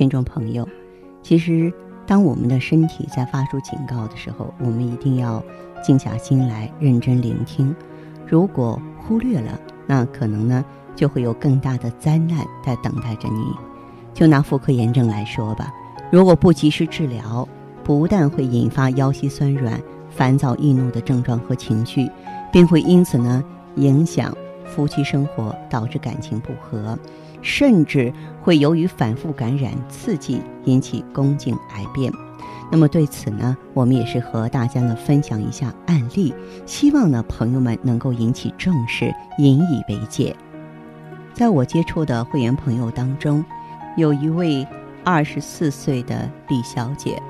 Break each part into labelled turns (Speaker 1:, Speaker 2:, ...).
Speaker 1: 听众朋友，其实当我们的身体在发出警告的时候，我们一定要静下心来，认真聆听。如果忽略了，那可能呢。就会有更大的灾难在等待着你。就拿妇科炎症来说吧，如果不及时治疗，不但会引发腰膝酸软、烦躁易怒的症状和情绪，并会因此呢影响夫妻生活，导致感情不和，甚至会由于反复感染刺激引起宫颈癌变。那么对此呢，我们也是和大家呢分享一下案例，希望呢朋友们能够引起重视，引以为戒。在我接触的会员朋友当中，有一位二十四岁的李小姐，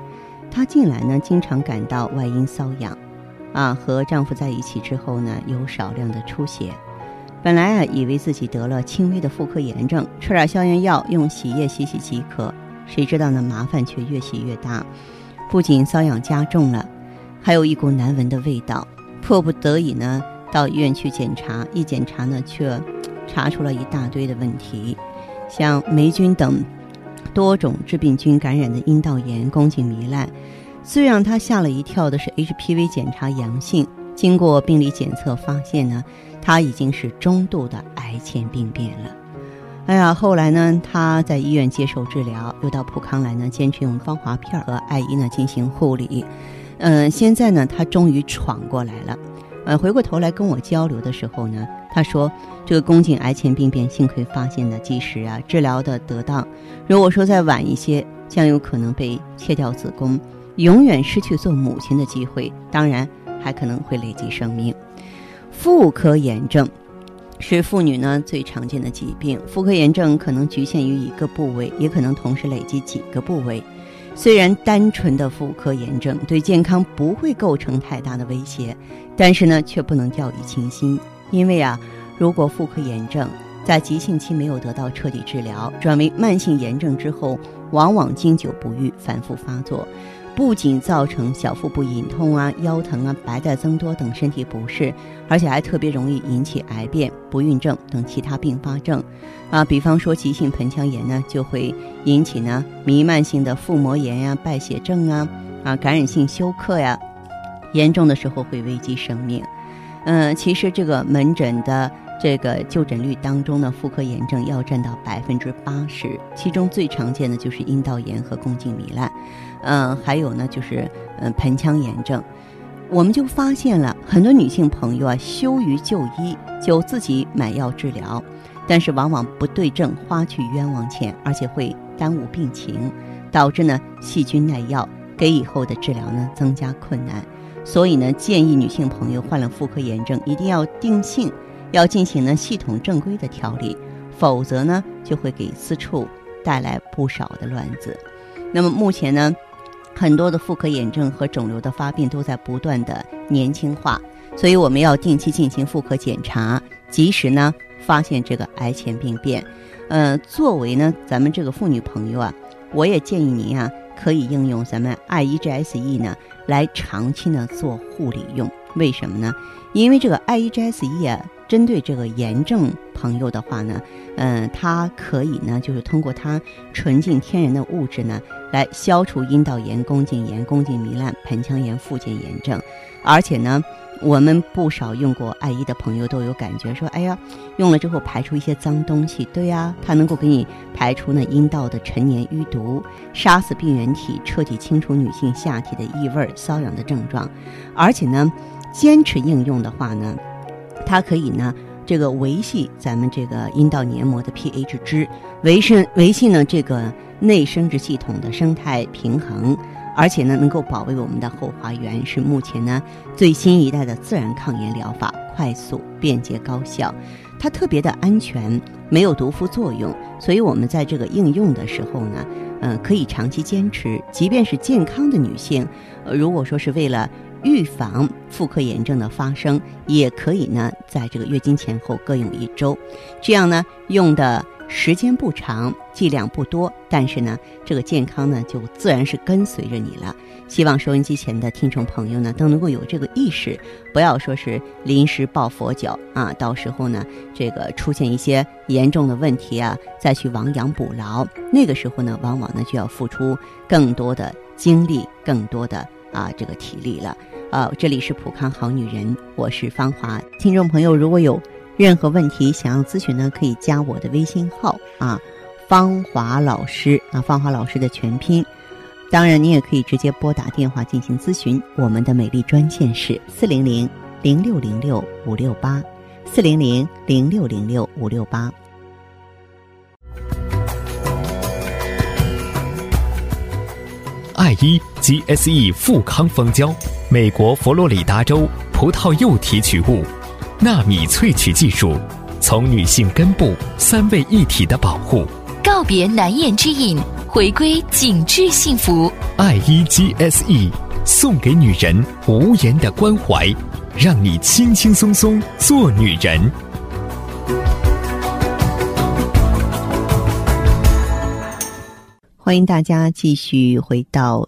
Speaker 1: 她近来呢经常感到外阴瘙痒，啊，和丈夫在一起之后呢有少量的出血。本来啊以为自己得了轻微的妇科炎症，吃点消炎药，用洗液洗洗即可。谁知道呢麻烦却越洗越大，不仅瘙痒加重了，还有一股难闻的味道。迫不得已呢到医院去检查，一检查呢却。查出了一大堆的问题，像霉菌等多种致病菌感染的阴道炎、宫颈糜烂。最让他吓了一跳的是 HPV 检查阳性，经过病理检测发现呢，他已经是中度的癌前病变了。哎呀，后来呢，他在医院接受治疗，又到普康来呢，坚持用芳华片和艾依呢进行护理。嗯，现在呢，他终于闯过来了。呃，回过头来跟我交流的时候呢。他说：“这个宫颈癌前病变幸亏发现的及时啊，治疗的得当。如果说再晚一些，将有可能被切掉子宫，永远失去做母亲的机会。当然，还可能会累及生命。妇科炎症是妇女呢最常见的疾病。妇科炎症可能局限于一个部位，也可能同时累积几个部位。虽然单纯的妇科炎症对健康不会构成太大的威胁，但是呢，却不能掉以轻心。”因为啊，如果妇科炎症在急性期没有得到彻底治疗，转为慢性炎症之后，往往经久不愈，反复发作，不仅造成小腹部隐痛啊、腰疼啊、白带增多等身体不适，而且还特别容易引起癌变、不孕症等其他并发症。啊，比方说急性盆腔炎呢，就会引起呢弥漫性的腹膜炎呀、败血症啊、啊感染性休克呀，严重的时候会危及生命。嗯，其实这个门诊的这个就诊率当中呢，妇科炎症要占到百分之八十，其中最常见的就是阴道炎和宫颈糜烂，嗯，还有呢就是嗯盆腔炎症。我们就发现了很多女性朋友啊，羞于就医，就自己买药治疗，但是往往不对症，花去冤枉钱，而且会耽误病情，导致呢细菌耐药，给以后的治疗呢增加困难。所以呢，建议女性朋友患了妇科炎症，一定要定性，要进行呢系统正规的调理，否则呢就会给私处带来不少的乱子。那么目前呢，很多的妇科炎症和肿瘤的发病都在不断的年轻化，所以我们要定期进行妇科检查，及时呢发现这个癌前病变。呃，作为呢咱们这个妇女朋友啊，我也建议您啊可以应用咱们 I E G S E 呢。来长期呢做护理用，为什么呢？因为这个 I E G S E 啊，针对这个炎症朋友的话呢，嗯，它可以呢，就是通过它纯净天然的物质呢，来消除阴道炎、宫颈炎、宫颈糜烂、盆腔炎、附件炎症，而且呢。我们不少用过艾依的朋友都有感觉，说：“哎呀，用了之后排出一些脏东西。”对呀，它能够给你排出呢阴道的陈年淤毒，杀死病原体，彻底清除女性下体的异味、瘙痒的症状。而且呢，坚持应用的话呢，它可以呢这个维系咱们这个阴道黏膜的 pH 值，维生维系呢这个内生殖系统的生态平衡。而且呢，能够保卫我们的后花园，是目前呢最新一代的自然抗炎疗法，快速、便捷、高效，它特别的安全，没有毒副作用，所以我们在这个应用的时候呢，嗯，可以长期坚持。即便是健康的女性，呃，如果说是为了预防妇科炎症的发生，也可以呢，在这个月经前后各用一周，这样呢，用的。时间不长，剂量不多，但是呢，这个健康呢就自然是跟随着你了。希望收音机前的听众朋友呢都能够有这个意识，不要说是临时抱佛脚啊，到时候呢这个出现一些严重的问题啊，再去亡羊补牢，那个时候呢往往呢就要付出更多的精力、更多的啊这个体力了。啊，这里是普康好女人，我是芳华。听众朋友如果有。任何问题想要咨询呢，可以加我的微信号啊，芳华老师啊，芳华老师的全拼。当然，你也可以直接拨打电话进行咨询。我们的美丽专线是四零零零六零六五六八，四零零零六零六五六八。
Speaker 2: 爱伊 GSE 富康蜂胶，美国佛罗里达州葡萄柚提取物。纳米萃取技术，从女性根部三位一体的保护，
Speaker 3: 告别难言之隐，回归紧致幸福。
Speaker 2: 爱伊 GSE 送给女人无言的关怀，让你轻轻松松做女人。
Speaker 1: 欢迎大家继续回到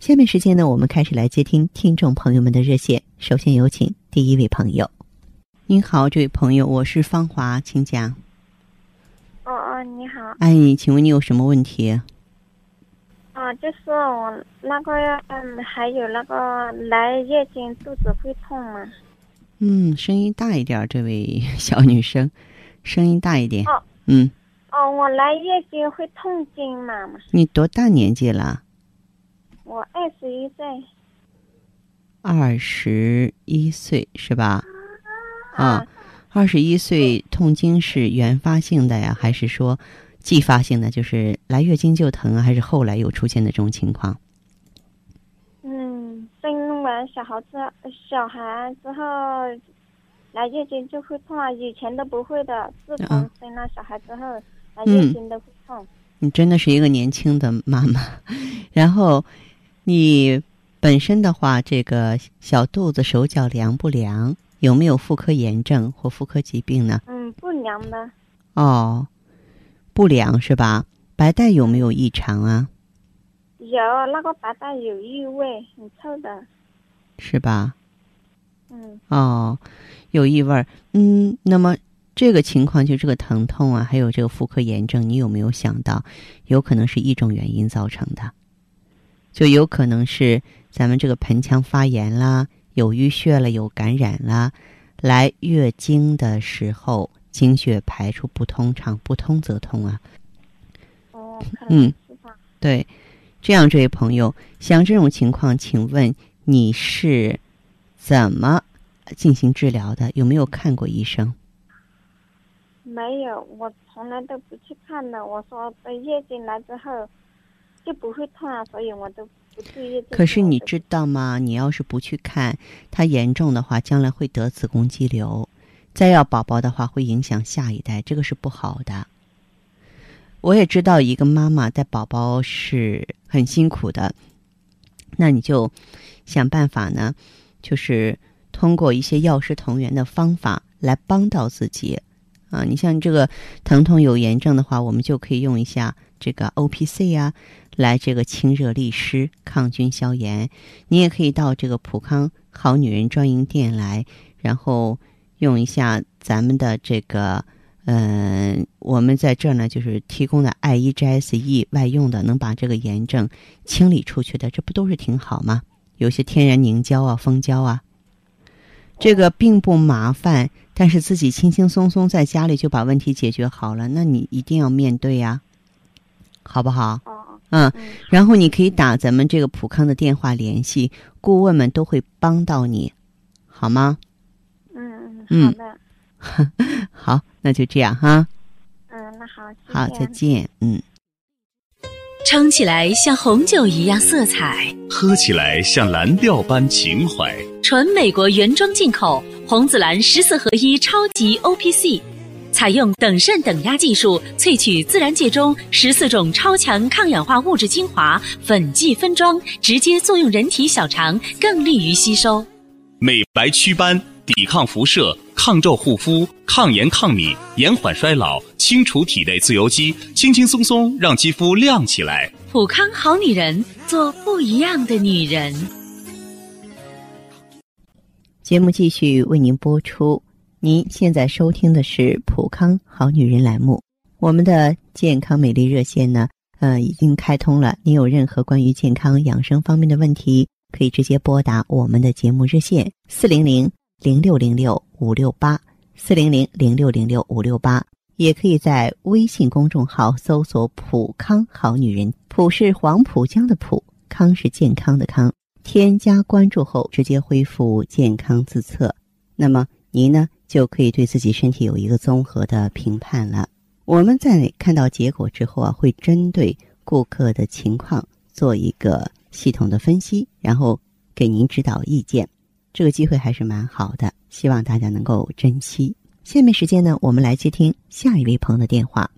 Speaker 1: 下面时间呢，我们开始来接听听众朋友们的热线，首先有请第一位朋友。您好，这位朋友，我是芳华，请讲。
Speaker 4: 哦哦，你好。
Speaker 1: 哎，请问你有什么问题？
Speaker 4: 啊，就是我那个，嗯，还有那个来月经肚子会痛吗？
Speaker 1: 嗯，声音大一点，这位小女生，声音大一点。
Speaker 4: 哦。
Speaker 1: 嗯。
Speaker 4: 哦，我来月经会痛经吗？
Speaker 1: 你多大年纪了？
Speaker 4: 我二十一岁。
Speaker 1: 二十一岁是吧？啊，二十一岁痛经是原发性的呀，还是说继发性的？就是来月经就疼，还是后来又出现的这种情况？
Speaker 4: 嗯，生完小孩子小孩之后来月经就会痛啊，以前都不会的，自从生了小孩之后来月经都会痛。
Speaker 1: 你真的是一个年轻的妈妈，然后你本身的话，这个小肚子手脚凉不凉？有没有妇科炎症或妇科疾病呢？
Speaker 4: 嗯，不凉的。
Speaker 1: 哦，不凉是吧？白带有没有异常啊？
Speaker 4: 有，那个白带有异味，很臭的。
Speaker 1: 是吧？
Speaker 4: 嗯。
Speaker 1: 哦，有异味。嗯，那么这个情况就这个疼痛啊，还有这个妇科炎症，你有没有想到，有可能是一种原因造成的？就有可能是咱们这个盆腔发炎啦。有淤血了，有感染啦，来月经的时候经血排出不通畅，不通则痛啊。
Speaker 4: 哦，嗯，
Speaker 1: 对，这样，这位朋友，像这种情况，请问你是怎么进行治疗的？有没有看过医生？
Speaker 4: 没有，我从来都不去看的。我说，月经来之后就不会痛啊，所以我都。
Speaker 1: 可是你知道吗？你要是不去看，它严重的话，将来会得子宫肌瘤，再要宝宝的话，会影响下一代，这个是不好的。我也知道一个妈妈带宝宝是很辛苦的，那你就想办法呢，就是通过一些药食同源的方法来帮到自己啊。你像这个疼痛有炎症的话，我们就可以用一下这个 O P C 呀。来这个清热利湿、抗菌消炎，你也可以到这个普康好女人专营店来，然后用一下咱们的这个，嗯，我们在这儿呢就是提供的 I E G S E 外用的，能把这个炎症清理出去的，这不都是挺好吗？有些天然凝胶啊、蜂胶啊，这个并不麻烦，但是自己轻轻松松在家里就把问题解决好了，那你一定要面对呀，好不好？
Speaker 4: 哦，
Speaker 1: 嗯，
Speaker 4: 嗯，
Speaker 1: 然后你可以打咱们这个普康的电话联系，顾问们都会帮到你，好吗？
Speaker 4: 嗯
Speaker 1: 嗯
Speaker 4: 嗯，好的，
Speaker 1: 好，那就这样哈。
Speaker 4: 嗯，那好，谢
Speaker 1: 好，再见。嗯。
Speaker 3: 撑起来像红酒一样色彩，
Speaker 5: 喝起来像蓝调般情怀。
Speaker 3: 纯美国原装进口红紫蓝十四合一超级 OPC，采用等渗等压技术萃取自然界中十四种超强抗氧化物质精华，粉剂分装，直接作用人体小肠，更利于吸收。
Speaker 5: 美白祛斑，抵抗辐射，抗皱护肤，抗炎抗敏，延缓衰老，清除体内自由基，轻轻松松让肌肤亮起来。
Speaker 3: 普康好女人，做不一样的女人。
Speaker 1: 节目继续为您播出。您现在收听的是《普康好女人》栏目，我们的健康美丽热线呢，呃，已经开通了。您有任何关于健康养生方面的问题，可以直接拨打我们的节目热线四零零零六零六五六八四零零零六零六五六八，也可以在微信公众号搜索“普康好女人”，普是黄浦江的浦，康是健康的康。添加关注后，直接恢复健康自测，那么您呢就可以对自己身体有一个综合的评判了。我们在看到结果之后啊，会针对顾客的情况做一个系统的分析，然后给您指导意见。这个机会还是蛮好的，希望大家能够珍惜。下面时间呢，我们来接听下一位朋友的电话。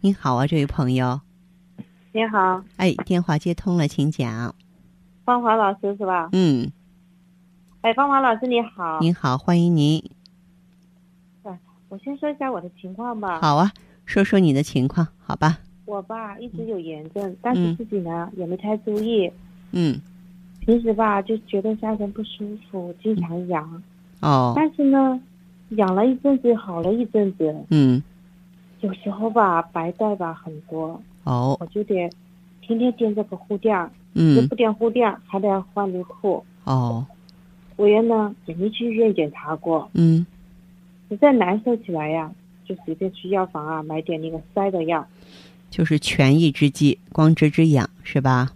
Speaker 1: 您好啊，这位朋友，
Speaker 6: 你好，
Speaker 1: 哎，电话接通了，请讲。
Speaker 6: 芳华老师是吧？
Speaker 1: 嗯，
Speaker 6: 哎，芳华老师你好，
Speaker 1: 您好，欢迎您。
Speaker 6: 我先说一下我的情况吧。，
Speaker 1: 好啊，说说你的情况，好吧？
Speaker 6: 我吧一直有炎症，但是
Speaker 1: 嗯。
Speaker 6: 自己呢、也没太注意，
Speaker 1: 嗯，
Speaker 6: 平时吧就觉得下身不舒服，经常痒，
Speaker 1: 哦，
Speaker 6: 但是呢，痒了一阵子，好了一阵子，
Speaker 1: 嗯，
Speaker 6: 有时候吧白带吧很多，
Speaker 1: 哦，
Speaker 6: 我就得天天垫这个护垫儿，就
Speaker 1: 嗯
Speaker 6: 不，垫护垫儿还得要换内裤。
Speaker 1: 哦，
Speaker 6: 我原呢也没去医院检查过，
Speaker 1: 嗯，
Speaker 6: 实在难受起来呀，就随便去药房啊买点那个塞的药。
Speaker 1: 就是权宜之计，光治之痒是吧？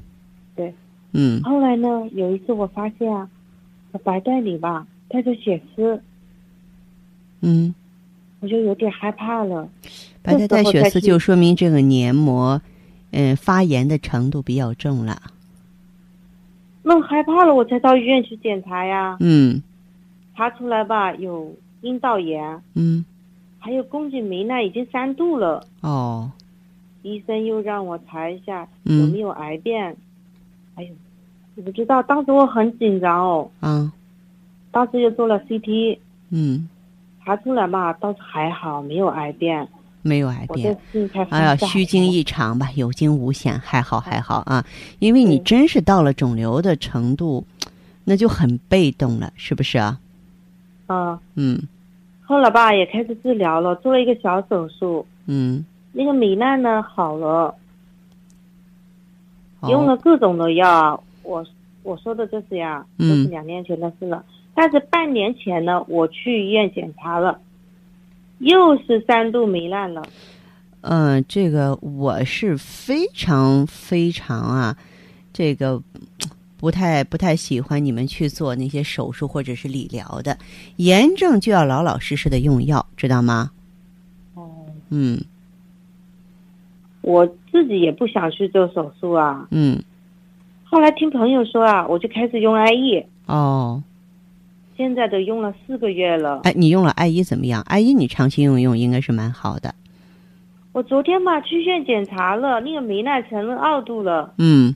Speaker 6: 对。
Speaker 1: 嗯，
Speaker 6: 后来呢，有一次我发现啊，我白带里吧带着血丝，
Speaker 1: 嗯，
Speaker 6: 我就有点害怕了。
Speaker 1: 白带带血丝就说明这个黏膜，嗯、发炎的程度比较重了。
Speaker 6: 那害怕了，我才到医院去检查呀，
Speaker 1: 嗯。
Speaker 6: 查出来吧有阴道炎，
Speaker 1: 嗯，
Speaker 6: 还有宫颈糜烂，已经三度了。
Speaker 1: 哦，
Speaker 6: 医生又让我查一下
Speaker 1: 嗯。
Speaker 6: 有没有癌变。哎呦，我不知道，当时我很紧张哦，
Speaker 1: 啊，
Speaker 6: 当时又做了 CT，
Speaker 1: 嗯，
Speaker 6: 查出来嘛倒是还好，没有癌变。
Speaker 1: 没有癌变。哎呀，虚惊一场吧，有惊无险，还好还好啊，因为你真是到了肿瘤的程度，那就很被动了，是不是啊？
Speaker 6: 啊，
Speaker 1: 嗯。
Speaker 6: 后来吧也开始治疗了，做了一个小手术，
Speaker 1: 嗯，
Speaker 6: 那个糜烂呢好了，
Speaker 1: 哦。
Speaker 6: 用了各种的药。我我说的这是呀，
Speaker 1: 嗯。
Speaker 6: 这是两年前的事了。但是半年前呢，我去医院检查了，又是三度糜烂了。
Speaker 1: 嗯，这个我是非常非常啊，这个不太不太喜欢你们去做那些手术或者是理疗的，炎症就要老老实实的用药，知道吗？
Speaker 6: 哦，
Speaker 1: 嗯
Speaker 6: 我自己也不想去做手术啊。
Speaker 1: 嗯，
Speaker 6: 后来听朋友说啊，我就开始用艾叶
Speaker 1: 哦，
Speaker 6: 现在都用了四个月了。
Speaker 1: 哎，你用了艾依怎么样？艾依你长期用用应该是蛮好的。
Speaker 6: 我昨天吧去医院检查了，那个糜烂成了二度了。
Speaker 1: 嗯，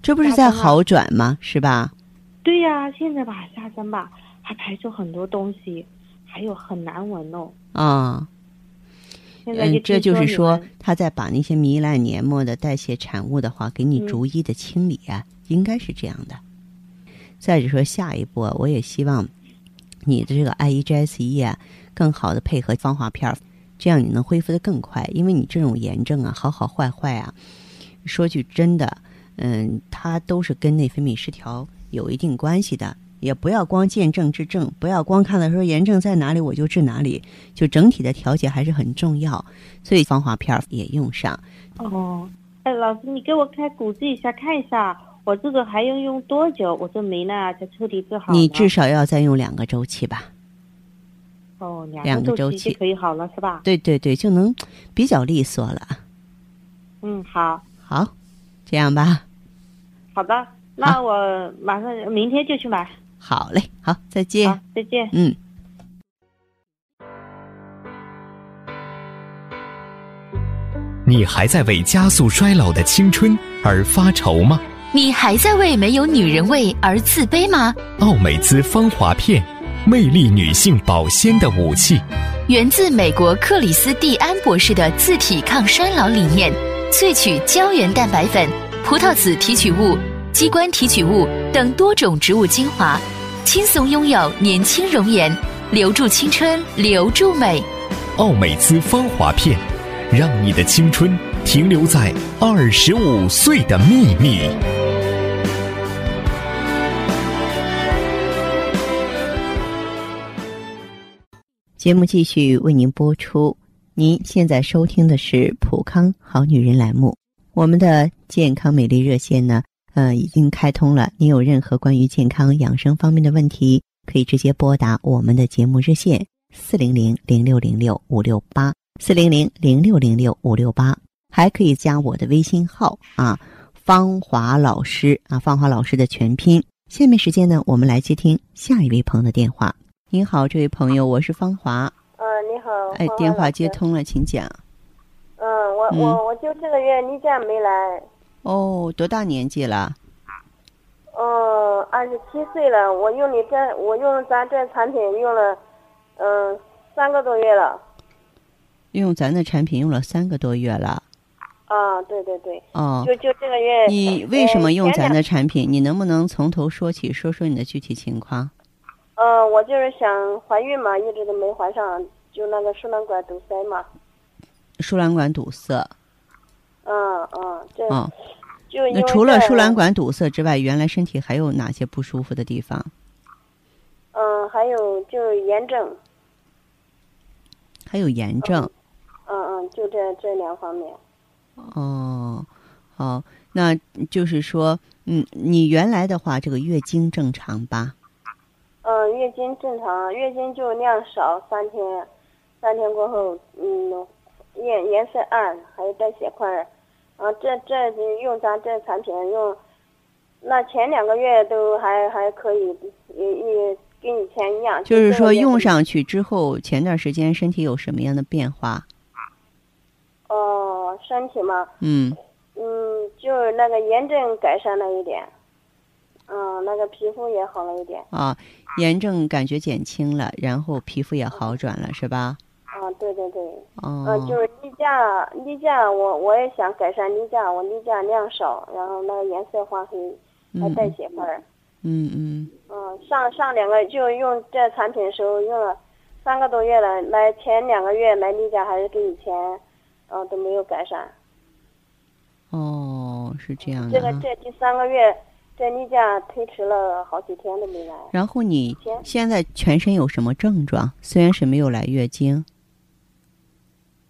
Speaker 1: 这不是在好转吗？是吧？
Speaker 6: 对呀、现在吧下身吧还排出很多东西，还有很难闻哦。
Speaker 1: 啊、
Speaker 6: 现在
Speaker 1: 这就是说，他在把那些糜烂黏膜的代谢产物的话，给你
Speaker 6: 嗯
Speaker 1: 逐一的清理啊，应该是这样的。再者说，下一步，我也希望你的这个 IEGSE 啊，更好的配合芳华片儿，这样你能恢复的更快。因为你这种炎症啊，好好坏坏啊，说句真的，嗯，它都是跟内分泌失调有一定关系的。也不要光见症治症，不要光看到说炎症在哪里我就治哪里，就整体的调节还是很重要。所以芳华片也用上。
Speaker 6: 哦，哎，老师，你给我开骨质一下看一下，我这个还要用多久？我这没呢，才彻底治好。
Speaker 1: 你至少要再用两个周期吧。
Speaker 6: 哦，
Speaker 1: 两
Speaker 6: 个
Speaker 1: 周期
Speaker 6: 就可以好了，是吧？
Speaker 1: 对对对，就能比较利索了。
Speaker 6: 嗯，好，
Speaker 1: 好，这样吧。
Speaker 6: 好的，那我马上明天就去买。
Speaker 1: 好嘞，好，再见。
Speaker 6: 好，再见。
Speaker 1: 嗯。
Speaker 2: 你还在为加速衰老的青春而发愁吗？
Speaker 3: 你还在为没有女人味而自卑吗？
Speaker 2: 奥美姿芳华片。魅力女性保鲜的武器，
Speaker 3: 源自美国克里斯蒂安博士的自体抗衰老理念，萃取胶原蛋白粉、葡萄籽提取物、鸡冠提取物等多种植物精华，轻松拥有年轻容颜，留住青春，留住美。
Speaker 2: 奥美姿芳华片，让你的青春停留在二十五岁的秘密。
Speaker 1: 节目继续为您播出。您现在收听的是普康好女人栏目。我们的健康美丽热线呢，呃，已经开通了。您有任何关于健康养生方面的问题，可以直接拨打我们的节目热线四零零零六零六五六八四零零零六零六五六八，还可以加我的微信号啊，芳华老师啊，芳华老师的全拼。下面时间呢，我们来接听下一位朋友的电话。您好，这位朋友，我是芳华。
Speaker 7: 嗯，你好。
Speaker 1: 哎，电话接通了，请讲。
Speaker 7: 嗯，我我我就这个月例假没来。
Speaker 1: 哦，多大年纪了？
Speaker 7: 嗯，二十七岁了。我用你这，我用咱这产品用了，嗯，三个多月了。
Speaker 1: 用咱的产品用了三个多月了。
Speaker 7: 啊，对对对。
Speaker 1: 哦。
Speaker 7: 就就这个月。
Speaker 1: 你为什么用咱的产品？你能不能从头说起，说说你的具体情况？
Speaker 7: 嗯，我就是想怀孕嘛，一直都没怀上，就那个输卵管堵塞嘛。
Speaker 1: 输卵管堵塞。
Speaker 7: 嗯嗯，这。
Speaker 1: 嗯。
Speaker 7: 就
Speaker 1: 那除了输卵管堵塞之外，原来身体还有哪些不舒服的地方？
Speaker 7: 嗯，还有就是炎症。
Speaker 1: 还有炎症。
Speaker 7: 嗯嗯，就这这两方面。
Speaker 1: 哦，好，那就是说，嗯，你原来的话，这个月经正常吧？
Speaker 7: 嗯，月经正常，月经就量少，三天，三天过后，嗯，颜颜色暗，还有带血块，啊，这这用咱这产品用，那前两个月都还还可以，也也跟以前一样。
Speaker 1: 就是说用上去之后，前段时间身体有什么样的变化？
Speaker 7: 哦，身体嘛。
Speaker 1: 嗯。
Speaker 7: 嗯，就是那个炎症改善了一点。嗯，那个皮肤也好了一点
Speaker 1: 啊，炎症感觉减轻了，然后皮肤也好转了，是吧？
Speaker 7: 啊，对对对。
Speaker 1: 哦。
Speaker 7: 嗯，就是例假，例假，我我也想改善例假，我例假量少，然后那个颜色发黑，还带血块儿。
Speaker 1: 嗯嗯。
Speaker 7: 嗯，上上两个就用这产品的时候用了三个多月了，来前两个月来例假还是跟以前，嗯都没有改善。
Speaker 1: 哦，是这样的。
Speaker 7: 这个这第三个月。这例假推迟了好几天都没来。
Speaker 1: 然后你现在全身有什么症状？虽然是没有来月经。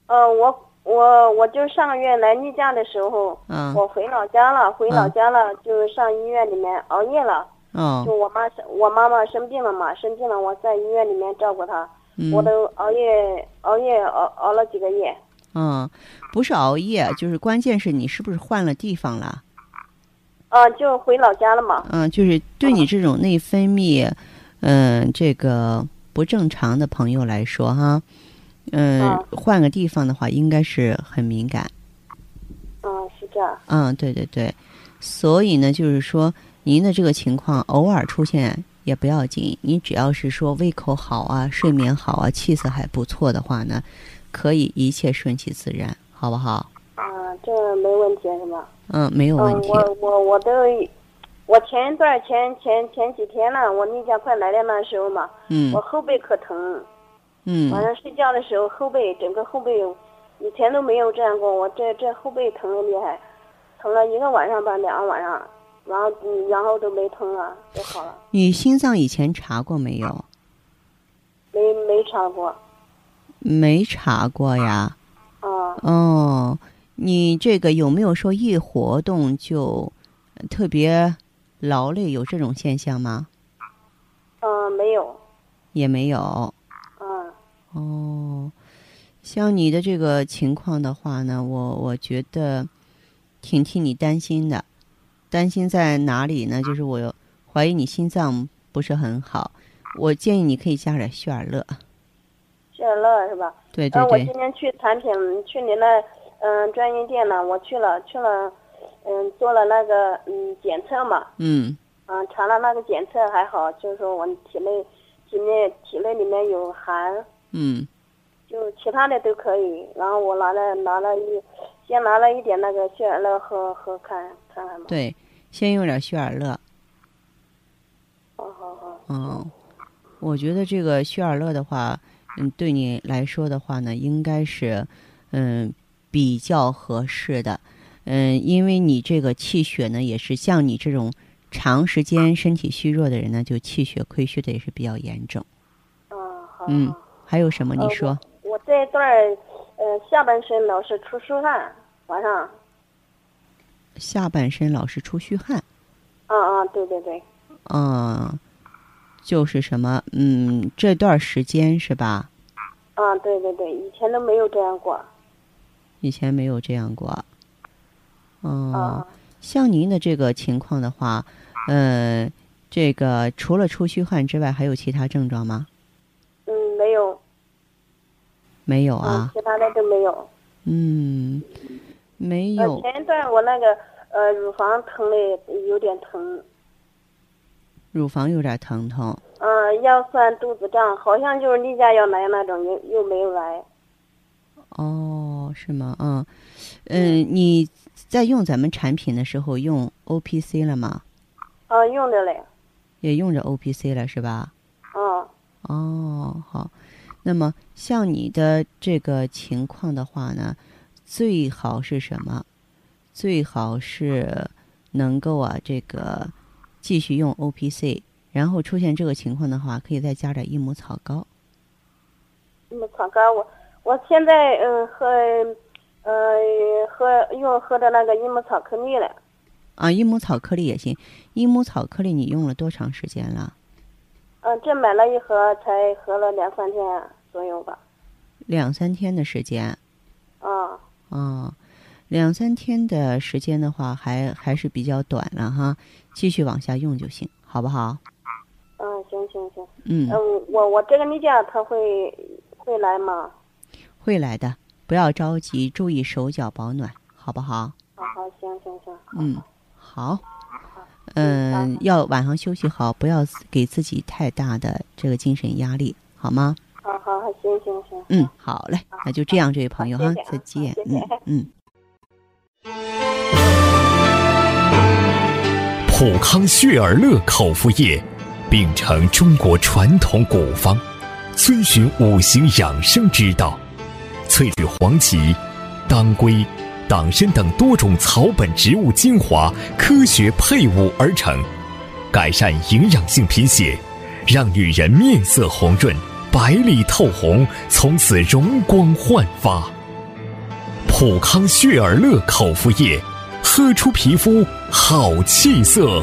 Speaker 7: 呃，我我我就上个月来例假的时候，
Speaker 1: 嗯，
Speaker 7: 我回老家了，回老家了，就上医院里面熬夜了。
Speaker 1: 嗯。
Speaker 7: 就我妈生我妈妈生病了嘛，生病了，我在医院里面照顾她，我都熬夜熬夜熬熬了几个月。
Speaker 1: 嗯，不是熬夜，就是关键是你是不是换了地方了？
Speaker 7: 嗯，就回老家了嘛。
Speaker 1: 嗯，就是对你这种内分泌，嗯，这个不正常的朋友来说，哈，嗯，换个地方的话，应该是很敏感。
Speaker 7: 嗯，是这样。
Speaker 1: 嗯，对对对，所以呢，就是说您的这个情况偶尔出现也不要紧，你只要是说胃口好啊，睡眠好啊，气色还不错的话呢，可以一切顺其自然，好不好？
Speaker 7: 啊，这没问题是吧？
Speaker 1: 嗯，没有问题。
Speaker 7: 我我我都，我前一段前前前几天呢，我例假快来的那时候嘛，
Speaker 1: 嗯，
Speaker 7: 我后背可疼，
Speaker 1: 嗯，
Speaker 7: 晚上睡觉的时候后背整个后背，以前都没有这样过，我这这后背疼的厉害，疼了一个晚上吧，两个晚上，然后嗯然后都没疼了，都好了。
Speaker 1: 你心脏以前查过没有？
Speaker 7: 没没查过。
Speaker 1: 没查过呀。
Speaker 7: 啊。
Speaker 1: 哦，你这个有没有说一活动就特别劳累？有这种现象吗？
Speaker 7: 嗯，没有。
Speaker 1: 也没有。
Speaker 7: 嗯。
Speaker 1: 哦，像你的这个情况的话呢，我我觉得挺替你担心的。担心在哪里呢？就是我怀疑你心脏不是很好，我建议你可以加点血尔乐。
Speaker 7: 血尔乐是吧？
Speaker 1: 对对对。
Speaker 7: 我今天去产品去您的嗯专营店呢，我去了去了，嗯做了那个嗯检测嘛。
Speaker 1: 嗯。
Speaker 7: 嗯，查了那个检测还好，就是说我体内体内体内里面有寒。
Speaker 1: 嗯。
Speaker 7: 就其他的都可以，然后我拿了拿了一，先拿了一点那个血尔乐喝喝看看看嘛。
Speaker 1: 对。先用点血尔乐。
Speaker 7: 好好好。
Speaker 1: 嗯，我觉得这个血尔乐的话，嗯，对你来说的话呢，应该是，嗯，比较合适的。嗯，因为你这个气血呢，也是像你这种长时间身体虚弱的人呢，就气血亏虚的也是比较严重。
Speaker 7: 嗯，好。
Speaker 1: 嗯，还有什么？你说。
Speaker 7: 我这段儿呃，下半身老是出虚汗，晚上。
Speaker 1: 下半身老是出虚汗，
Speaker 7: 嗯嗯，对对对，
Speaker 1: 嗯，就是什么，嗯，这段时间是吧？
Speaker 7: 啊，对对对，以前都没有这样过，
Speaker 1: 以前没有这样过，哦，像您的这个情况的话，呃，这个除了出虚汗之外，还有其他症状吗？
Speaker 7: 嗯，没有，
Speaker 1: 没有啊，
Speaker 7: 其他的都没有，
Speaker 1: 嗯。没有。
Speaker 7: 前一段我那个呃乳房疼的有点疼。
Speaker 1: 乳房有点疼痛。
Speaker 7: 嗯，腰酸肚子胀，好像就是例假要来那种，又又没有来。
Speaker 1: 哦，是吗？嗯，嗯，你在用咱们产品的时候用 O P C 了吗？
Speaker 7: 啊，用着嘞。
Speaker 1: 也用着 O P C 了是吧？
Speaker 7: 嗯。
Speaker 1: 哦，好。那么像你的这个情况的话呢？最好是什么？最好是能够啊，这个继续用 O P C，然后出现这个情况的话，可以再加点益母草膏。
Speaker 7: 益母草膏，我我现在嗯喝呃喝用喝的那个益母草颗粒了。
Speaker 1: 啊，益母草颗粒也行。益母草颗粒你用了多长时间了？
Speaker 7: 嗯，这买了一盒，才喝了两三天左右吧。
Speaker 1: 两三天的时间。
Speaker 7: 啊。
Speaker 1: 哦，两三天的时间的话，还还是比较短了哈，继续往下用就行，好不好？
Speaker 7: 嗯，行行行。
Speaker 1: 嗯。
Speaker 7: 嗯，我我这个例假他会会来吗？
Speaker 1: 会来的，不要着急，注意手脚保暖，好不好？
Speaker 7: 好好，行行行。
Speaker 1: 嗯，好。嗯，要晚上休息好，不要给自己太大的这个精神压力，好吗？
Speaker 7: 好好好，行行行。
Speaker 1: 嗯，好嘞，那就这样，这位朋友哈，再见。嗯嗯。
Speaker 2: 普康血尔乐口服液，秉承中国传统古方，遵循五行养生之道，萃取黄芪、当归、党参等多种草本植物精华，科学配伍而成，改善营养性贫血，让女人面色红润。白里透红，从此容光焕发。普康血尔乐口服液，喝出皮肤好气色。